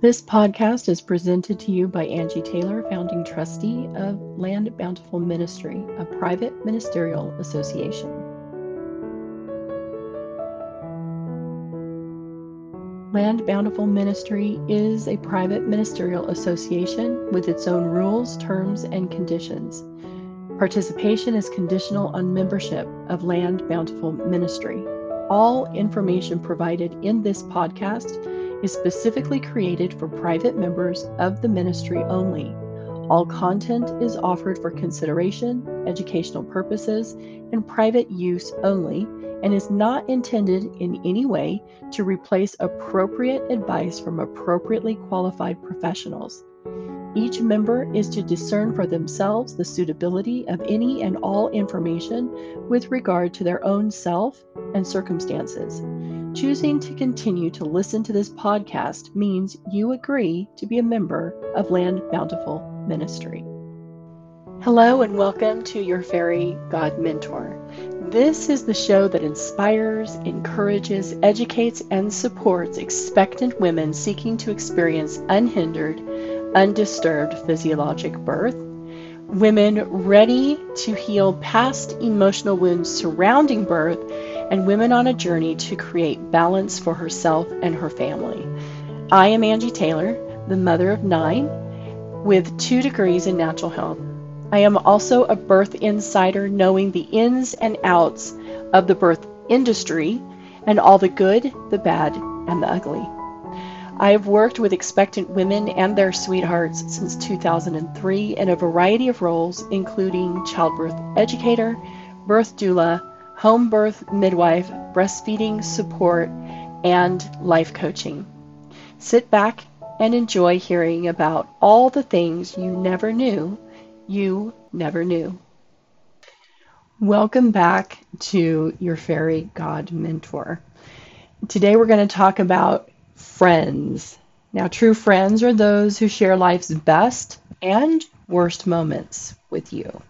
This podcast is presented to you by Angie Taylor, founding trustee of Land Bountiful Ministry, a private ministerial association. Land Bountiful Ministry is a private ministerial association with its own rules, terms, and conditions. Participation is conditional on membership of Land Bountiful Ministry. All information provided in this podcast is specifically created for private members of the ministry only. All content is offered for consideration, educational purposes, and private use only, and is not intended in any way to replace appropriate advice from appropriately qualified professionals. Each member is to discern for themselves the suitability of any and all information with regard to their own self and circumstances. Choosing to continue to listen to this podcast means you agree to be a member of Land Bountiful Ministry. Hello, and welcome to your Fairy God Mentor. This is the show that inspires, encourages, educates, and supports expectant women seeking to experience unhindered, undisturbed physiologic birth, women ready to heal past emotional wounds surrounding birth and women on a journey to create balance for herself and her family. I am Angie Taylor, the mother of nine, with two degrees in natural health. I am also a birth insider, knowing the ins and outs of the birth industry and all the good, the bad, and the ugly. I have worked with expectant women and their sweethearts since 2003 in a variety of roles, including childbirth educator, birth doula, home birth midwife, breastfeeding support, and life coaching. Sit back and enjoy hearing about all the things you never knew you never knew. Welcome back to your fairy god mentor. Today we're going to talk about friends. Now, true friends are those who share life's best and worst moments with you.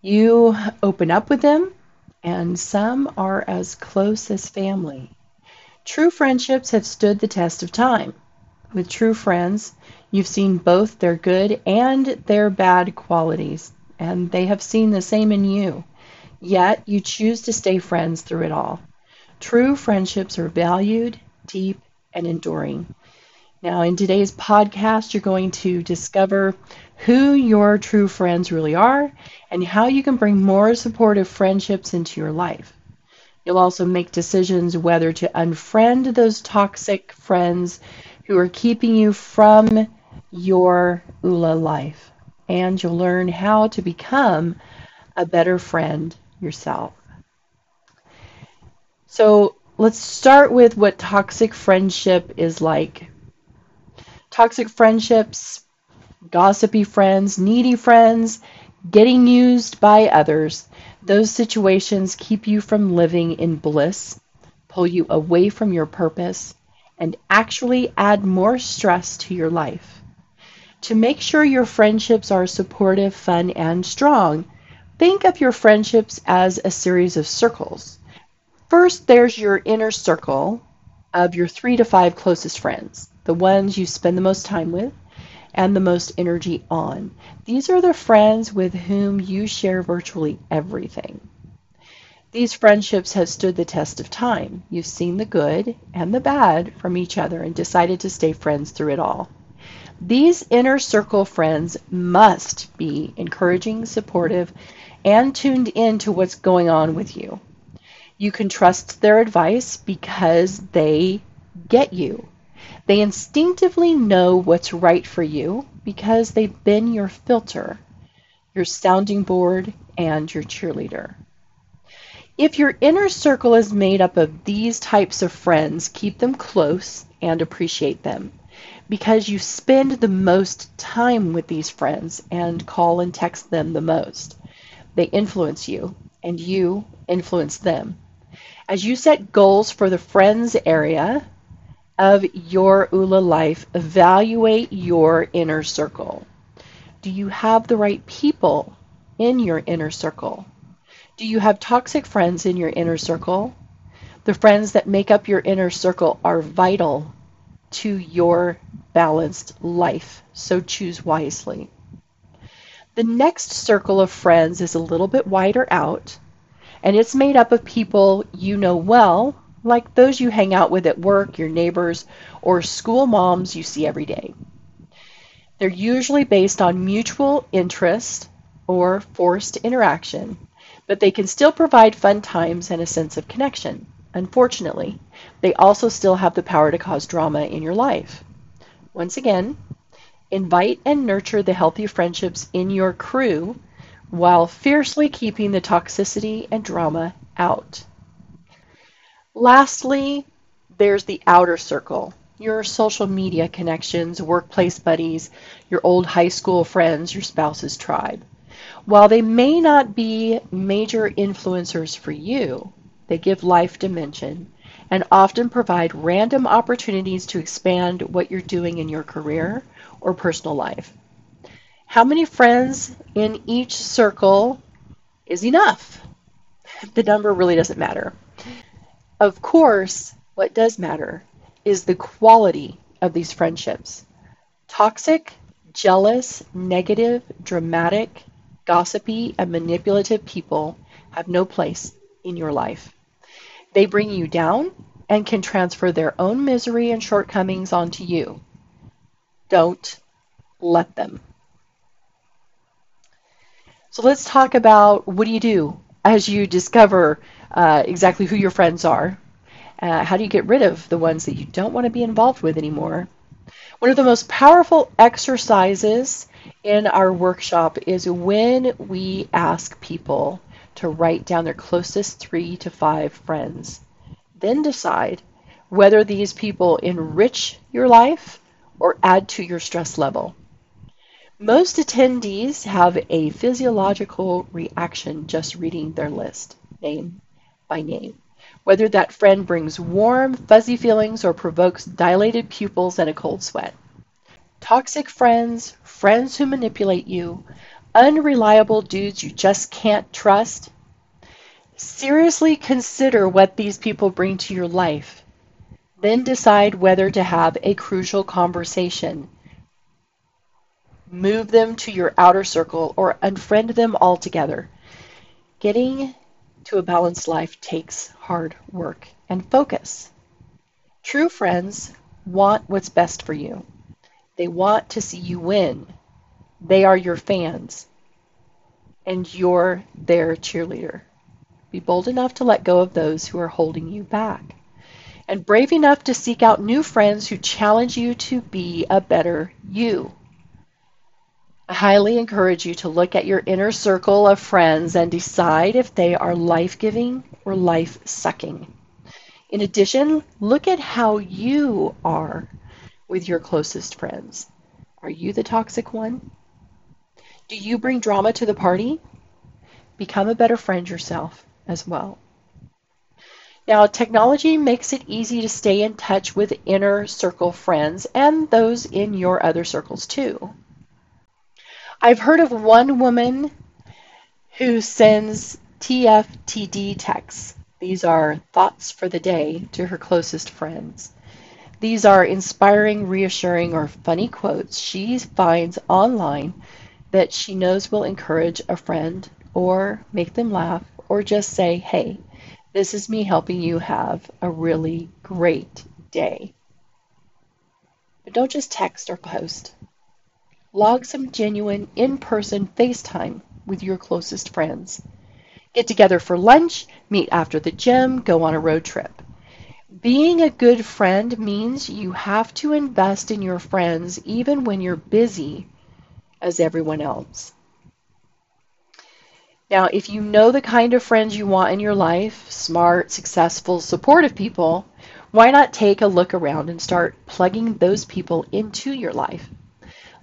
You open up with them, and some are as close as family. True friendships have stood the test of time. With true friends, you've seen both their good and their bad qualities, and they have seen the same in you. Yet you choose to stay friends through it all. True friendships are valued, deep, and enduring. Now, in today's podcast, you're going to discover who your true friends really are, and how you can bring more supportive friendships into your life. You'll also make decisions whether to unfriend those toxic friends who are keeping you from your ULA life. And you'll learn how to become a better friend yourself. So let's start with what toxic friendship is like. Toxic friendships gossipy friends, needy friends, getting used by others, those situations keep you from living in bliss, pull you away from your purpose, and actually add more stress to your life. To make sure your friendships are supportive, fun, and strong, think of your friendships as a series of circles. First, there's your inner circle of your three to five closest friends, the ones you spend the most time with and the most energy on. These are the friends with whom you share virtually everything. These friendships have stood the test of time. You've seen the good and the bad from each other and decided to stay friends through it all. These inner circle friends must be encouraging, supportive, and tuned in to what's going on with you. You can trust their advice because they get you. They instinctively know what's right for you because they've been your filter, your sounding board, and your cheerleader. If your inner circle is made up of these types of friends, keep them close and appreciate them because you spend the most time with these friends and call and text them the most. They influence you, and you influence them. As you set goals for the friends area, of your ULA life, evaluate your inner circle. Do you have the right people in your inner circle? Do you have toxic friends in your inner circle? The friends that make up your inner circle are vital to your balanced life. So choose wisely. The next circle of friends is a little bit wider out, and it's made up of people you know well, like those you hang out with at work, your neighbors, or school moms you see every day. They're usually based on mutual interest or forced interaction, but they can still provide fun times and a sense of connection. Unfortunately, they also still have the power to cause drama in your life. Once again, invite and nurture the healthy friendships in your crew while fiercely keeping the toxicity and drama out. Lastly, there's the outer circle your social media connections, workplace buddies, your old high school friends, your spouse's tribe. While they may not be major influencers for you, they give life dimension and often provide random opportunities to expand what you're doing in your career or personal life. How many friends in each circle is enough? The number really doesn't matter. Of course, what does matter is the quality of these friendships. Toxic, jealous, negative, dramatic, gossipy, and manipulative people have no place in your life. They bring you down and can transfer their own misery and shortcomings onto you. Don't let them. So let's talk about what do you do as you discover uh, exactly who your friends are. Uh, how do you get rid of the ones that you don't want to be involved with anymore? One of the most powerful exercises in our workshop is when we ask people to write down their closest three to five friends. Then decide whether these people enrich your life or add to your stress level. Most attendees have a physiological reaction just reading their list, name by name. Whether that friend brings warm, fuzzy feelings or provokes dilated pupils and a cold sweat. Toxic friends, friends who manipulate you, unreliable dudes you just can't trust. Seriously consider what these people bring to your life. Then decide whether to have a crucial conversation. Move them to your outer circle or unfriend them altogether. Getting to a balanced life takes hard work and focus. True friends want what's best for you. They want to see you win. They are your fans, and you're their cheerleader. Be bold enough to let go of those who are holding you back, and brave enough to seek out new friends who challenge you to be a better you. I highly encourage you to look at your inner circle of friends and decide if they are life giving or life sucking. In addition, look at how you are with your closest friends? Are you the toxic one? Do you bring drama to the party? Become a better friend yourself as well. Now, technology makes it easy to stay in touch with inner circle friends and those in your other circles too. I've heard of one woman who sends TFTD texts. These are thoughts for the day to her closest friends. These are inspiring, reassuring, or funny quotes she finds online that she knows will encourage a friend or make them laugh or just say, hey, this is me helping you have a really great day. But don't just text or post. Log some genuine in person FaceTime with your closest friends. Get together for lunch, meet after the gym, go on a road trip. Being a good friend means you have to invest in your friends even when you're busy as everyone else. Now, if you know the kind of friends you want in your life smart, successful, supportive people why not take a look around and start plugging those people into your life?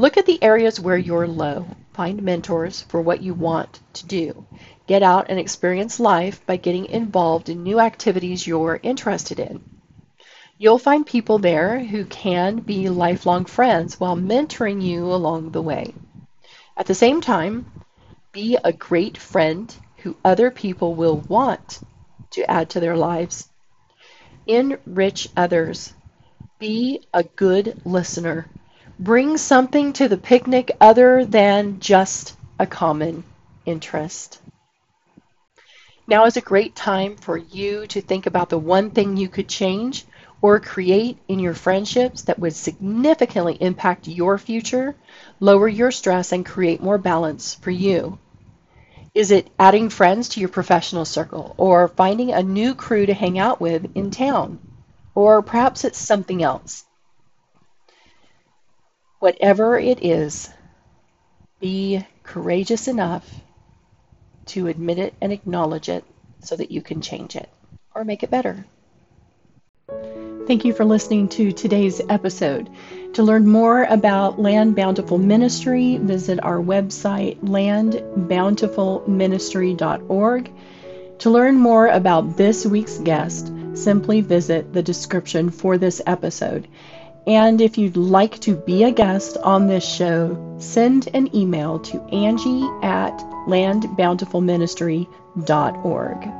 Look at the areas where you're low. Find mentors for what you want to do. Get out and experience life by getting involved in new activities you're interested in. You'll find people there who can be lifelong friends while mentoring you along the way. At the same time, be a great friend who other people will want to add to their lives. Enrich others. Be a good listener. Bring something to the picnic other than just a common interest. Now is a great time for you to think about the one thing you could change or create in your friendships that would significantly impact your future, lower your stress, and create more balance for you. Is it adding friends to your professional circle or finding a new crew to hang out with in town? Or perhaps it's something else. Whatever it is, be courageous enough to admit it and acknowledge it so that you can change it or make it better. Thank you for listening to today's episode. To learn more about Land Bountiful Ministry, visit our website, landbountifulministry.org. To learn more about this week's guest, simply visit the description for this episode. And if you'd like to be a guest on this show, send an email to Angie at landbountifulministry.org.